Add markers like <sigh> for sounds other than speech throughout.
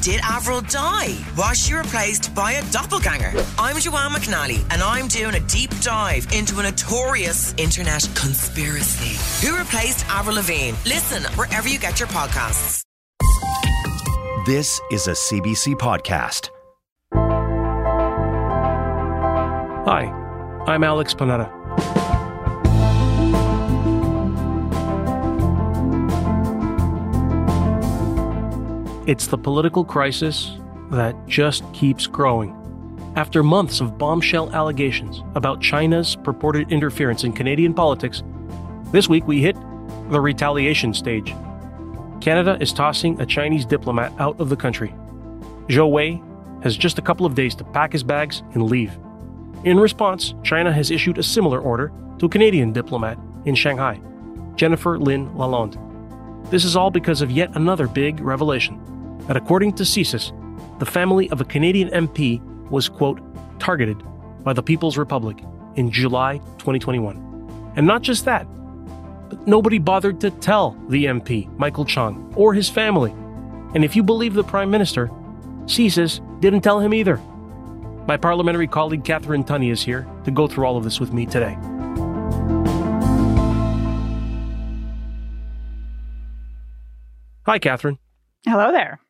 Did Avril die? Was she replaced by a doppelganger? I'm Joanne McNally, and I'm doing a deep dive into a notorious internet conspiracy. Who replaced Avril Lavigne? Listen wherever you get your podcasts. This is a CBC podcast. Hi, I'm Alex Panetta. It's the political crisis that just keeps growing. After months of bombshell allegations about China's purported interference in Canadian politics, this week we hit the retaliation stage. Canada is tossing a Chinese diplomat out of the country. Zhou Wei has just a couple of days to pack his bags and leave. In response, China has issued a similar order to a Canadian diplomat in Shanghai, Jennifer Lynn Lalonde. This is all because of yet another big revelation that according to CSIS, the family of a Canadian MP was, quote, targeted by the People's Republic in July 2021. And not just that, but nobody bothered to tell the MP, Michael Chong, or his family. And if you believe the Prime Minister, CSIS didn't tell him either. My parliamentary colleague Catharine Tunney is here to go through all of this with me today. Hi, Catharine. Hello there.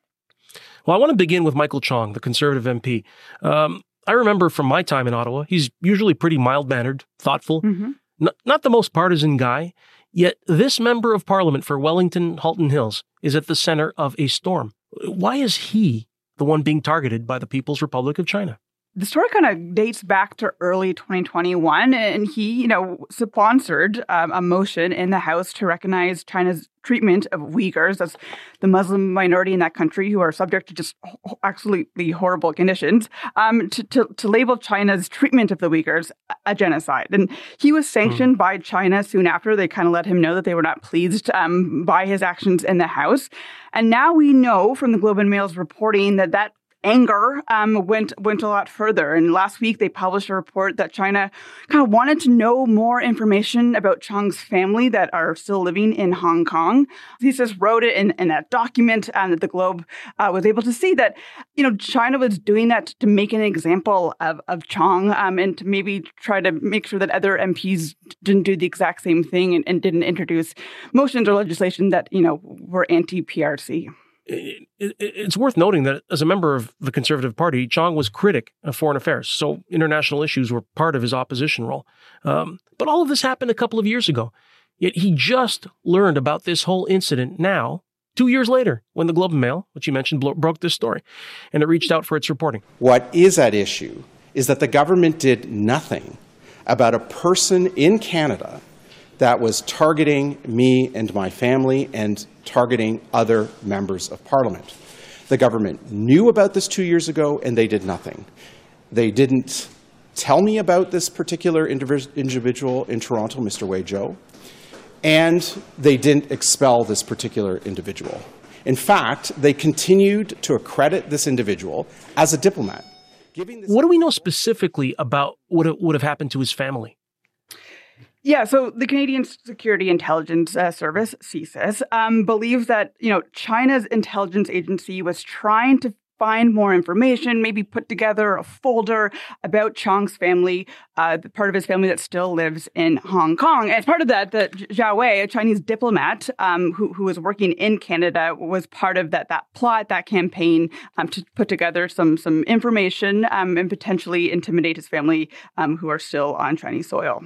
Well, I want to begin with Michael Chong, the Conservative MP. Um, I remember from my time in Ottawa, he's usually pretty mild mannered, thoughtful, mm-hmm. n- not the most partisan guy. Yet this member of parliament for Wellington Halton Hills is at the center of a storm. Why is he the one being targeted by the People's Republic of China? The story kind of dates back to early 2021, and he, you know, sponsored um, a motion in the House to recognize China's treatment of Uyghurs, as the Muslim minority in that country who are subject to just absolutely horrible conditions, um, to, to, to, label China's treatment of the Uyghurs a genocide. And he was sanctioned mm. by China soon after. They kind of let him know that they were not pleased um, by his actions in the House. And now we know from the Globe and Mail's reporting that that anger um, went went a lot further. And last week they published a report that China kind of wanted to know more information about Chong's family that are still living in Hong Kong. He says wrote it in, in that document and that the Globe uh, was able to see that you know China was doing that to make an example of of Chong um, and to maybe try to make sure that other MPs didn't do the exact same thing and, and didn't introduce motions or legislation that you know were anti PRC it, it, it's worth noting that as a member of the Conservative Party, Chong was critic of foreign affairs, so international issues were part of his opposition role. Um, but all of this happened a couple of years ago. Yet he just learned about this whole incident now, two years later, when the Globe and Mail, which you mentioned, broke this story, and it reached out for its reporting. What is at issue is that the government did nothing about a person in Canada that was targeting me and my family and targeting other members of parliament. The government knew about this two years ago and they did nothing. They didn't tell me about this particular individual in Toronto, Mr. Wei Zhou, and they didn't expel this particular individual. In fact, they continued to accredit this individual as a diplomat. what do we know specifically about what would have happened to his family? Yeah, so the Canadian Security Intelligence uh, Service, CSIS, um, believes that you know China's intelligence agency was trying to find more information, maybe put together a folder about Chong's family, uh, the part of his family that still lives in Hong Kong. As part of that, the Zhou Wei, a Chinese diplomat um, who, who was working in Canada, was part of that that plot, that campaign um, to put together some some information um, and potentially intimidate his family um, who are still on Chinese soil.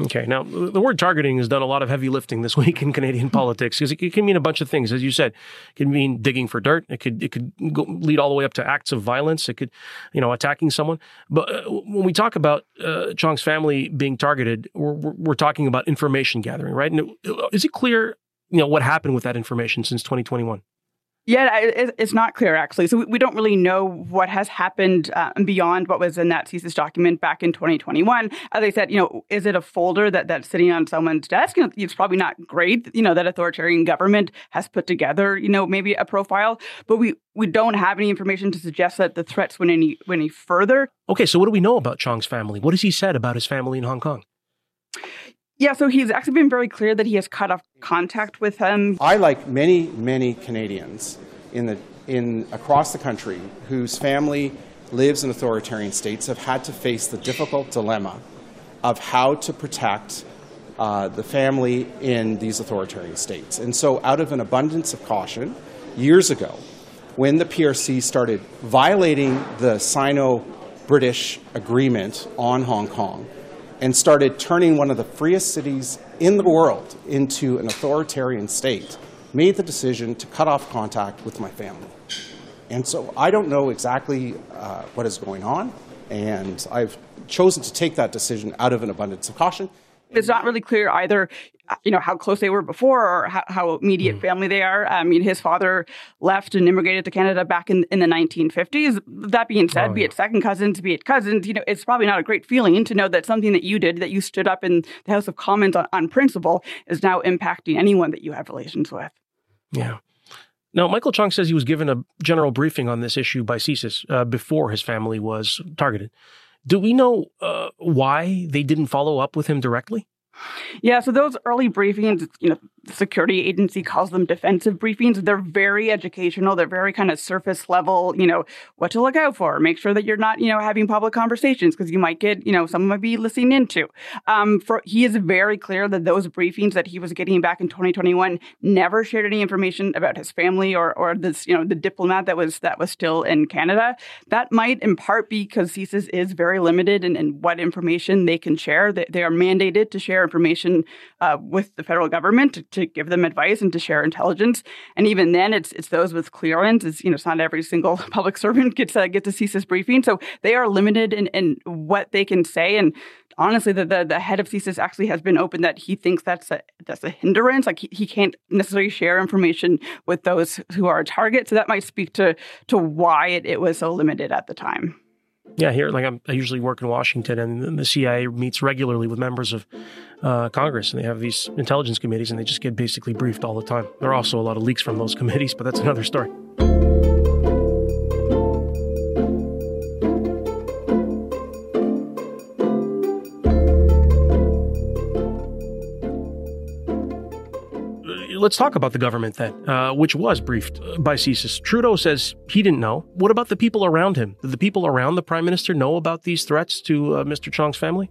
Okay. Now, the word targeting has done a lot of heavy lifting this <laughs> week in Canadian hmm. politics because it, it, can mean a bunch of things. As you said, it can mean digging for dirt. It could it could go, lead all the way up to acts of violence. It could, you know, attacking someone. But uh, when we talk about uh, Chong's family being targeted, we're, we're talking about information gathering, right? And it, is it clear, you know, what happened with that information since 2021? Yeah, it's not clear actually. So we don't really know what has happened uh, beyond what was in that CSIS document back in 2021. As I said, you know, is it a folder that that's sitting on someone's desk? You know, it's probably not great. You know, that authoritarian government has put together, you know, maybe a profile, but we we don't have any information to suggest that the threats went any went any further. Okay, so what do we know about Chong's family? What has he said about his family in Hong Kong? Yeah, so he's actually been very clear that he has cut off contact with them. I, like many, many Canadians in the, in, across the country whose family lives in authoritarian states, have had to face the difficult dilemma of how to protect uh, the family in these authoritarian states. And so, out of an abundance of caution, years ago, when the PRC started violating the Sino British agreement on Hong Kong, and started turning one of the freest cities in the world into an authoritarian state, made the decision to cut off contact with my family. And so I don't know exactly uh, what is going on, and I've chosen to take that decision out of an abundance of caution. It's not really clear either you know how close they were before or how, how immediate mm. family they are. I mean, his father left and immigrated to Canada back in, in the 1950s. That being said, oh, be yeah. it second cousins, be it cousins, you know, it's probably not a great feeling to know that something that you did, that you stood up in the House of Commons on, on principle, is now impacting anyone that you have relations with. Yeah. Now, Michael Chong says he was given a general briefing on this issue by CSIS uh, before his family was targeted. Do we know uh, why they didn't follow up with him directly? Yeah, so those early briefings, you know, security agency calls them defensive briefings. They're very educational. They're very kind of surface level, you know, what to look out for. Make sure that you're not, you know, having public conversations because you might get, you know, someone might be listening into. Um, for he is very clear that those briefings that he was getting back in 2021 never shared any information about his family or or this, you know, the diplomat that was that was still in Canada. That might in part be because CSIS is very limited in, in what information they can share. They, they are mandated to share information uh, with the federal government to give them advice and to share intelligence. And even then, it's it's those with clearance. It's you know, it's not every single <laughs> public servant gets uh, gets a CSIS briefing, so they are limited in, in what they can say. And honestly, the, the, the head of CSIS actually has been open that he thinks that's a that's a hindrance. Like he, he can't necessarily share information with those who are a target. So that might speak to to why it, it was so limited at the time. Yeah, here, like I'm, i usually work in Washington, and the CIA meets regularly with members of uh, Congress, and they have these intelligence committees, and they just get basically briefed all the time. There are also a lot of leaks from those <laughs> committees, but that's another story. Let's talk about the government then, uh, which was briefed by CSIS. Trudeau says he didn't know. What about the people around him? Did the people around the prime minister know about these threats to uh, Mr. Chong's family?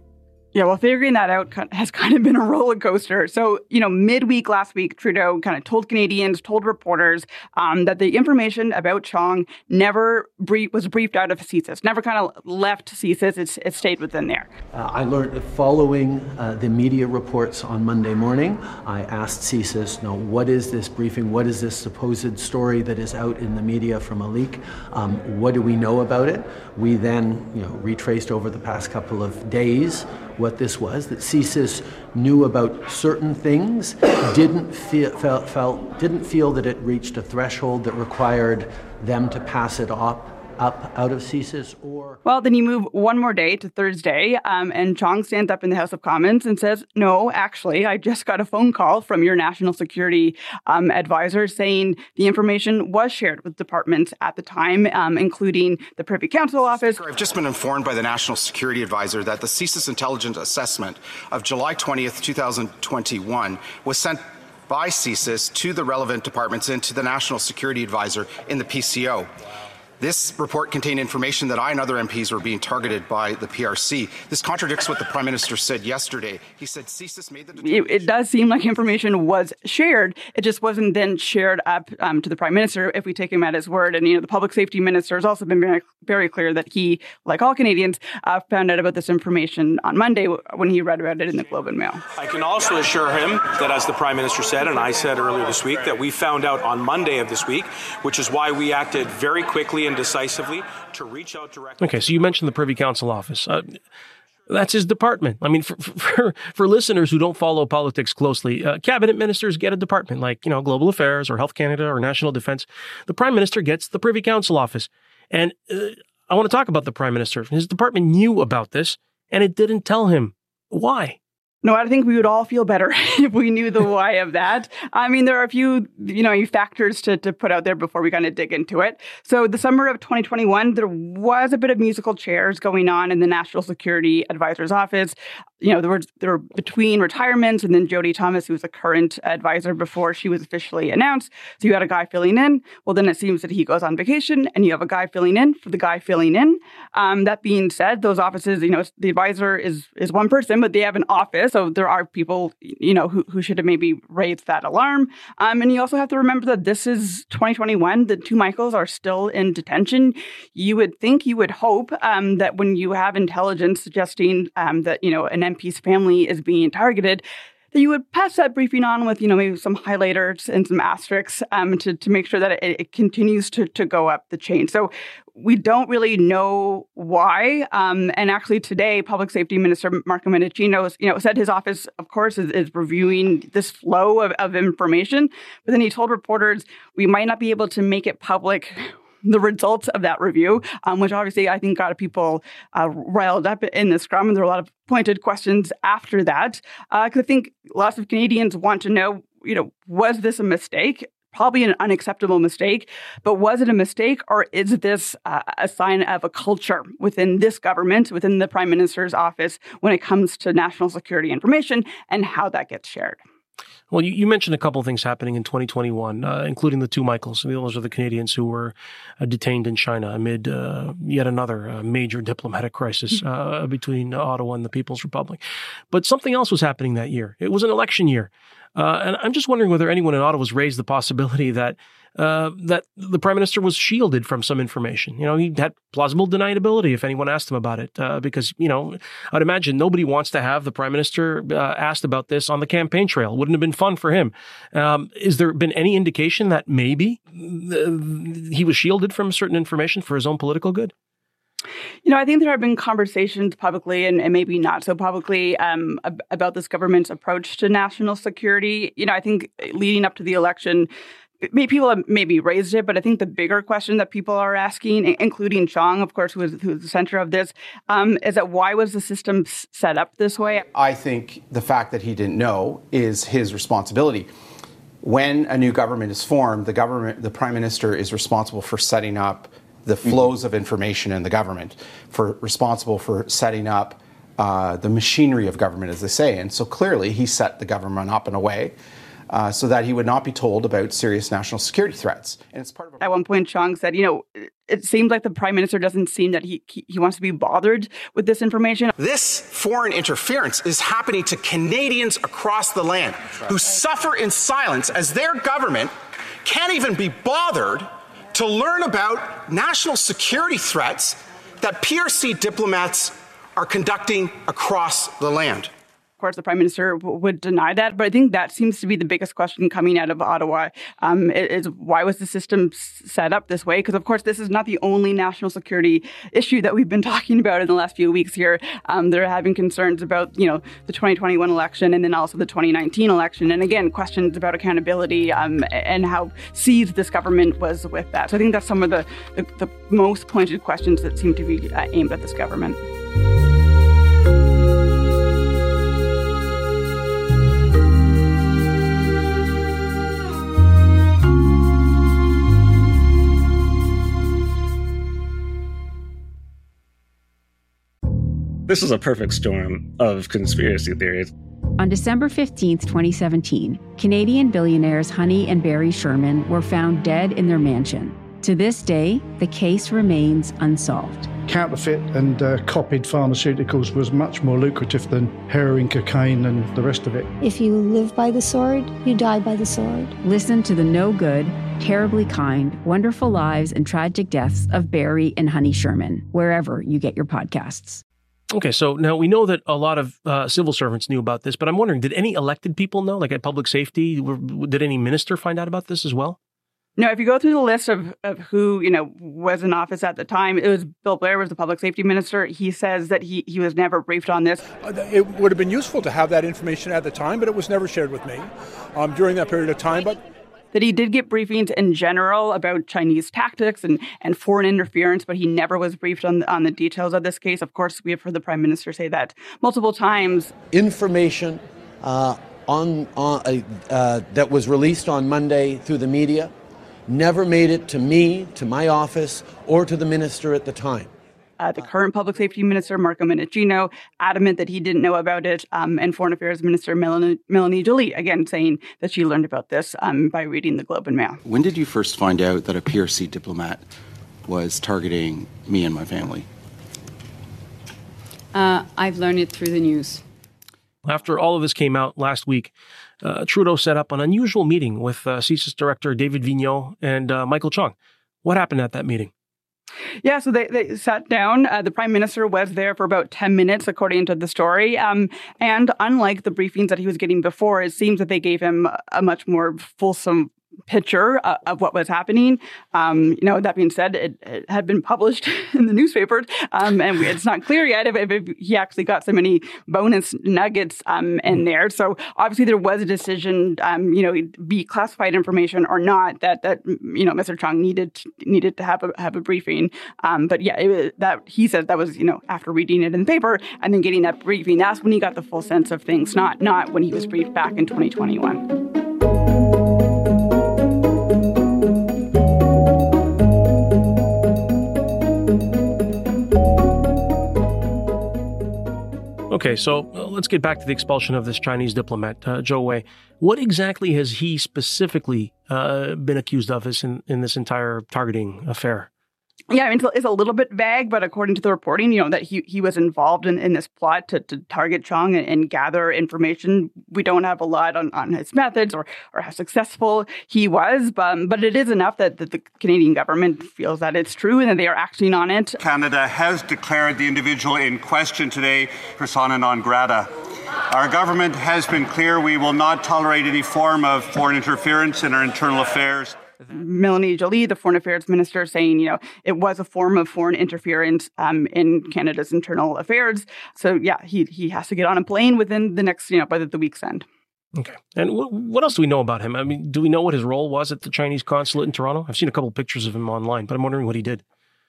Yeah, well, figuring that out has <laughs> kind of been a roller coaster. So, you know, midweek last week, Trudeau kind of told Canadians, told reporters um, that the information about Chong never brief, was briefed out of CSIS, never kind of left CSIS. It's, it stayed within there. Uh, I learned following uh, the media reports on Monday morning, I asked CSIS, "No, what is this briefing? What is this supposed story that is out in the media from a leak? Um, what do we know about it?" We then, you know, retraced over the past couple of days what this was, that CSIS knew about certain things, didn't feel, felt, felt, didn't feel that it reached a threshold that required them to pass it off up out of CSIS or? Well, then you move one more day to Thursday, um, and Chong stands up in the House of Commons and says, No, actually, I just got a phone call from your national security um, advisor saying the information was shared with departments at the time, um, including the Privy Council office. I've just been informed by the national security advisor that the CSIS intelligence assessment of July 20th, 2021 was sent by CSIS to the relevant departments and to the national security advisor in the PCO. This report contained information that I and other MPs were being targeted by the PRC. This contradicts what the Prime Minister said yesterday. He said CSIS made the it, it, does seem like information was shared. It just wasn't then shared up um, to the Prime Minister if we take him at his word. And, you know, the Public Safety Minister has also been very, very clear that he, like all Canadians, uh, found out about this information on Monday when he read about it in the Globe and Mail. I can also assure him that, as the Prime Minister said, and I said earlier this week, that we found out on Monday of this week, which is why we acted very quickly and decisively to reach out directly. Okay, so you mentioned the Privy Council office. Uh, That's his department. I mean, for, for, for listeners who don't follow politics closely, uh, cabinet ministers get a department like, you know, Global Affairs or Health Canada or National Defense. The prime minister gets the Privy Council office. And uh, I want to talk about the prime minister. His department knew about this and it didn't tell him. Why? No, I think we would all feel better <laughs> if we knew the why of that. I mean, there are a few, you know, factors to, to put out there before we kind of dig into it. So, the summer of 2021, there was a bit of musical chairs going on in the National Security Advisor's office you know, there were there were between retirements, and then Jody Thomas, who was a current advisor before she was officially announced. So you had a guy filling in. Well, then it seems that he goes on vacation, and you have a guy filling in for the guy filling in. Um, that being said, those offices, you know, the advisor is is one person, but they have an office, so there are people, you know, who who should have maybe raised that alarm. Um, and you also have to remember that this is 2021. The two Michaels are still in detention. You would think, you would hope um, that when you have intelligence suggesting um, that you know an MP's family is being targeted, that you would pass that briefing on with, you know, maybe some highlighters and some asterisks um, to, to make sure that it, it, continues to, to go up the chain. So we don't really know why. Um, and actually today, Public Safety Minister Marco Mendicino, you know, said his office, of course, is, is reviewing this flow of, of information. But then he told reporters, we might not be able to make it public the results of that review, um, which obviously I think got people uh, riled up in the scrum. And there were a lot of pointed questions after that. Because uh, I think lots of Canadians want to know, you know, was this a mistake? Probably an unacceptable mistake, but was it a mistake or is this uh, a sign of a culture within this government, within the Prime Minister's office, when it comes to national security information and how that gets shared? Well, you, you, mentioned a couple of things happening in 2021, uh, including the two Michaels. Those are the Canadians who were uh, detained in China amid uh, yet another uh, major diplomatic crisis <laughs> uh, between Ottawa and the People's Republic. But something else was happening that year. It was an election year. Uh, and I'm just wondering whether anyone in Ottawa has raised the possibility that uh, that the prime minister was shielded from some information. You know, he had plausible deniability if anyone asked him about it, uh, because you know, I'd imagine nobody wants to have the prime minister uh, asked about this on the campaign trail. Wouldn't have been fun for him. Um, is there been any indication that maybe uh, he was shielded from certain information for his own political good? You know, I think there have been conversations publicly and, and maybe not so publicly um, ab- about this government's approach to national security. You know, I think leading up to the election, maybe people have maybe raised it, but I think the bigger question that people are asking, including Chong, of course, who is, who is the center of this, um, is that why was the system set up this way? I think the fact that he didn't know is his responsibility. When a new government is formed, the government, the prime minister is responsible for setting up the mm-hmm. flows of information in the government, for responsible for setting up uh, the machinery of government, as they say. And so clearly, he set the government up in a way uh, so that he would not be told about serious national security threats. And it's part of. A- At one point, Chong said, "You know, it seems like the prime minister doesn't seem that he he wants to be bothered with this information." This foreign interference is happening to Canadians across the land who suffer in silence as their government can't even be bothered to learn about national security threats that PRC diplomats are conducting across the land course, the prime minister w- would deny that. But I think that seems to be the biggest question coming out of Ottawa: um, is why was the system set up this way? Because of course, this is not the only national security issue that we've been <laughs> talking about in the last few weeks here. Um, they're having concerns about you know the 2021 election and then also the 2019 election, and again questions about accountability um, and how seized this government was with that. So I think that's some of the, the, the most pointed questions that seem to be uh, aimed at this government. This is a perfect storm of conspiracy theories. On December 15, 2017, Canadian billionaires Honey and Barry Sherman were found dead in their mansion. To this day, the case remains unsolved. Counterfeit and uh, copied pharmaceuticals was much more lucrative than heroin, cocaine, and the rest of it. If you live by the sword, you die by the sword. Listen to the no good, terribly kind, wonderful lives, and tragic deaths of Barry and Honey Sherman, wherever you get your podcasts. Okay, so now we know that a lot of uh, civil servants knew about this, but I'm wondering, did any elected people know, like at public safety? Did any minister find out about this as well? No, if you go through the list of, of who, you know, was in office at the time, it was Bill Blair was the public safety minister. He says that he, he was never briefed on this. Uh, it would have been useful to have that information at the time, but it was never shared with me um, during that period of time. But that he did get briefings in general about Chinese tactics and, and foreign interference, but he never was briefed on, on the details of this case. Of course, we have heard the prime minister say that multiple times. Information uh, on, on uh, uh, that was released on Monday through the media never made it to me, to my office, or to the minister at the time. Uh, the current public safety minister, Marco Mendicino, adamant that he didn't know about it, um, and foreign affairs minister Melanie, Melanie Joly, again saying that she learned about this um, by reading the Globe and Mail. When did you first find out that a PRC diplomat was targeting me and my family? Uh, I've learned it through the news. After all of this came out last week, uh, Trudeau set up an unusual meeting with uh, CSIS director David Vigneault and uh, Michael Chong. What happened at that meeting? Yeah, so they, they sat down. Uh, the prime minister was there for about 10 minutes, according to the story. Um, and unlike the briefings that he was getting before, it seems that they gave him a much more fulsome picture uh, of what was happening. Um, you know, that being said, it, it, had been published <laughs> in the newspapers, um, and it's not clear yet if, if, he actually got so many bonus nuggets um, in there. So obviously, there was a decision, um, you know, be classified information or not that that you know Mr. Chong needed needed to have a have a briefing. Um, but yeah, it, that he said that was you know after reading it in the paper and then getting that briefing. That's when he got the full sense of things, not not when he was briefed back in 2021. Okay, so uh, let's get back to the expulsion of this Chinese diplomat, uh, Zhou Wei. What exactly has he specifically uh, been accused of in, in this entire targeting affair? Yeah, I mean, it's a little bit vague, but according to the reporting, you know, that he, he was involved in, in this plot to, to target Chong and, and gather information. We don't have a lot on, on his methods or, or how successful he was, but, but it is enough that, that the Canadian government feels that it's true and that they are acting on it. Canada has declared the individual in question today persona non grata. Our government has been clear we will not tolerate any form of foreign interference in our internal affairs. Melanie Joly, the foreign affairs minister, saying, you know, it was a form of foreign interference um, in Canada's internal affairs. So, yeah, he, he has to get on a plane within the next, you know, by the, the week's end. Okay. And w- what else do we know about him? I mean, do we know what his role was at the Chinese consulate in Toronto? I've seen a couple of pictures of him online, but I'm wondering what he did.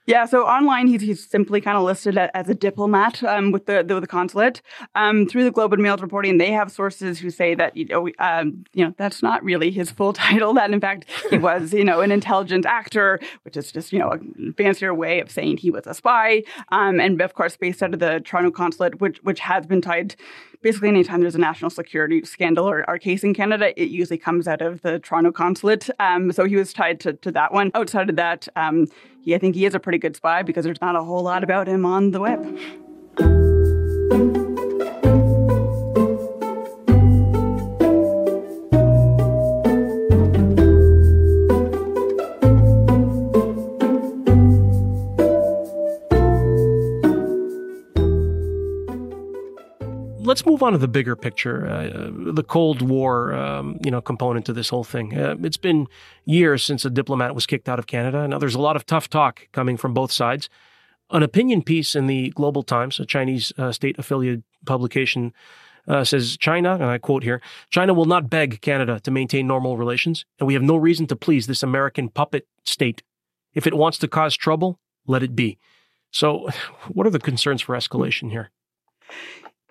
Yeah, so online he's, he's simply kind of listed as a diplomat um, with the, the, the consulate. Um, through the Globe and Mail's reporting, they have sources who say that you know um, you know that's not really his full <laughs> title. That in fact he <laughs> was you know an intelligence actor, which is just you know a fancier way of saying he was a spy. Um, and of course, based out of the Toronto consulate, which which has been tied basically anytime there's a national security scandal or, or case in Canada, it usually comes out of the Toronto consulate. Um, so he was tied to, to that one. Outside of that, um, he, I think he is a pretty good spy because there's not a whole lot about him on the web. Let's move on to the bigger picture, uh, the Cold War, um, you know, component to this whole thing. Uh, it's been years since a diplomat was kicked out of Canada. Now, there's a lot of tough talk coming from both sides. An opinion piece in the Global Times, a Chinese uh, state affiliated publication, uh, says China, and I quote here China will not beg Canada to maintain normal relations, and we have no reason to please this American puppet state. If it wants to cause trouble, let it be. So, <laughs> what are the concerns for escalation here?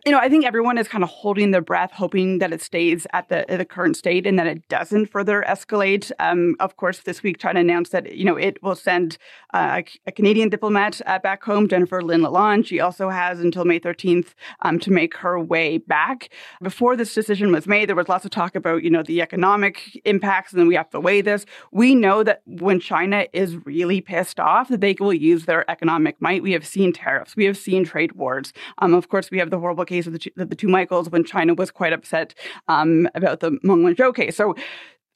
You know, I think everyone is kind of holding their breath, hoping that it stays at the, the current state and that it doesn't further escalate. Um, of course, this week, China announced that you know it will send uh, a Canadian diplomat uh, back home, Jennifer Lynn Lalonde. She also has until May 13th um, to make her way back. Before this decision was made, there was lots of talk about you know the economic impacts, and then we have to weigh this. We know that when China is really pissed off, that they will use their economic might. We have seen tariffs, we have seen trade wars. Um, of course, we have the horrible case of the two, the two Michaels when China was quite upset um, about the Meng Wanzhou case. So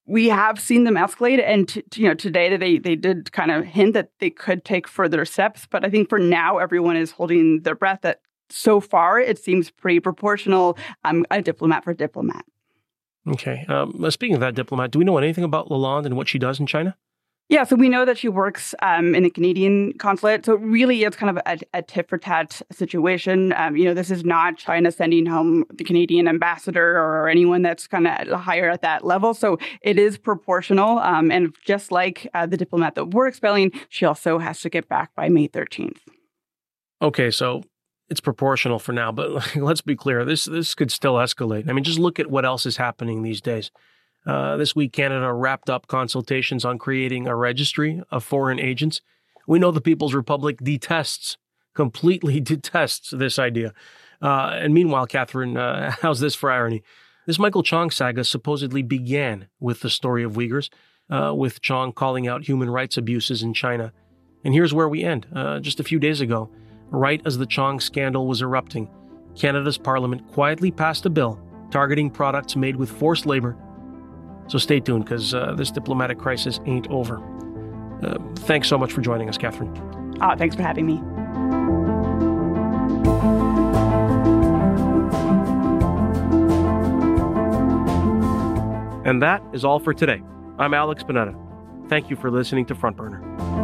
we have seen them escalate, and t- you know today they they did kind of hint that they could take further steps. But I think for now everyone is holding their breath. That so far it seems pretty proportional. I'm a diplomat for diplomat. Okay. Um, speaking of that diplomat, do we know anything about Lalonde and what she does in China? Yeah, so we know that she works um, in the Canadian consulate. So really, it's kind of a, a tit for tat situation. Um, you know, this is not China sending home the Canadian ambassador or anyone that's kind of higher at that level. So it is proportional. Um, and just like uh, the diplomat that we're expelling, she also has to get back by May 13th. Okay, so it's proportional for now, but <laughs> let's be clear. This this could still escalate. I mean, just look at what else is happening these days. Uh, this week, Canada wrapped up consultations on creating a registry of foreign agents. We know the People's Republic detests, completely <laughs> detests this idea. Uh, and meanwhile, Catharine, uh, <laughs> how's this for irony? This Michael Chong saga supposedly began with the story of Uyghurs, uh, with Chong calling out human rights abuses in China. And here's where we end. Uh, just a few days ago, right as the Chong scandal was erupting, Canada's Parliament quietly passed a bill targeting products made with forced labor so stay tuned because uh, this diplomatic crisis ain't over. Uh, thanks so much for joining us, Catharine. Oh, thanks for having me. And that is all for today. I'm Alex Panetta. Thank you for listening to Front Burner.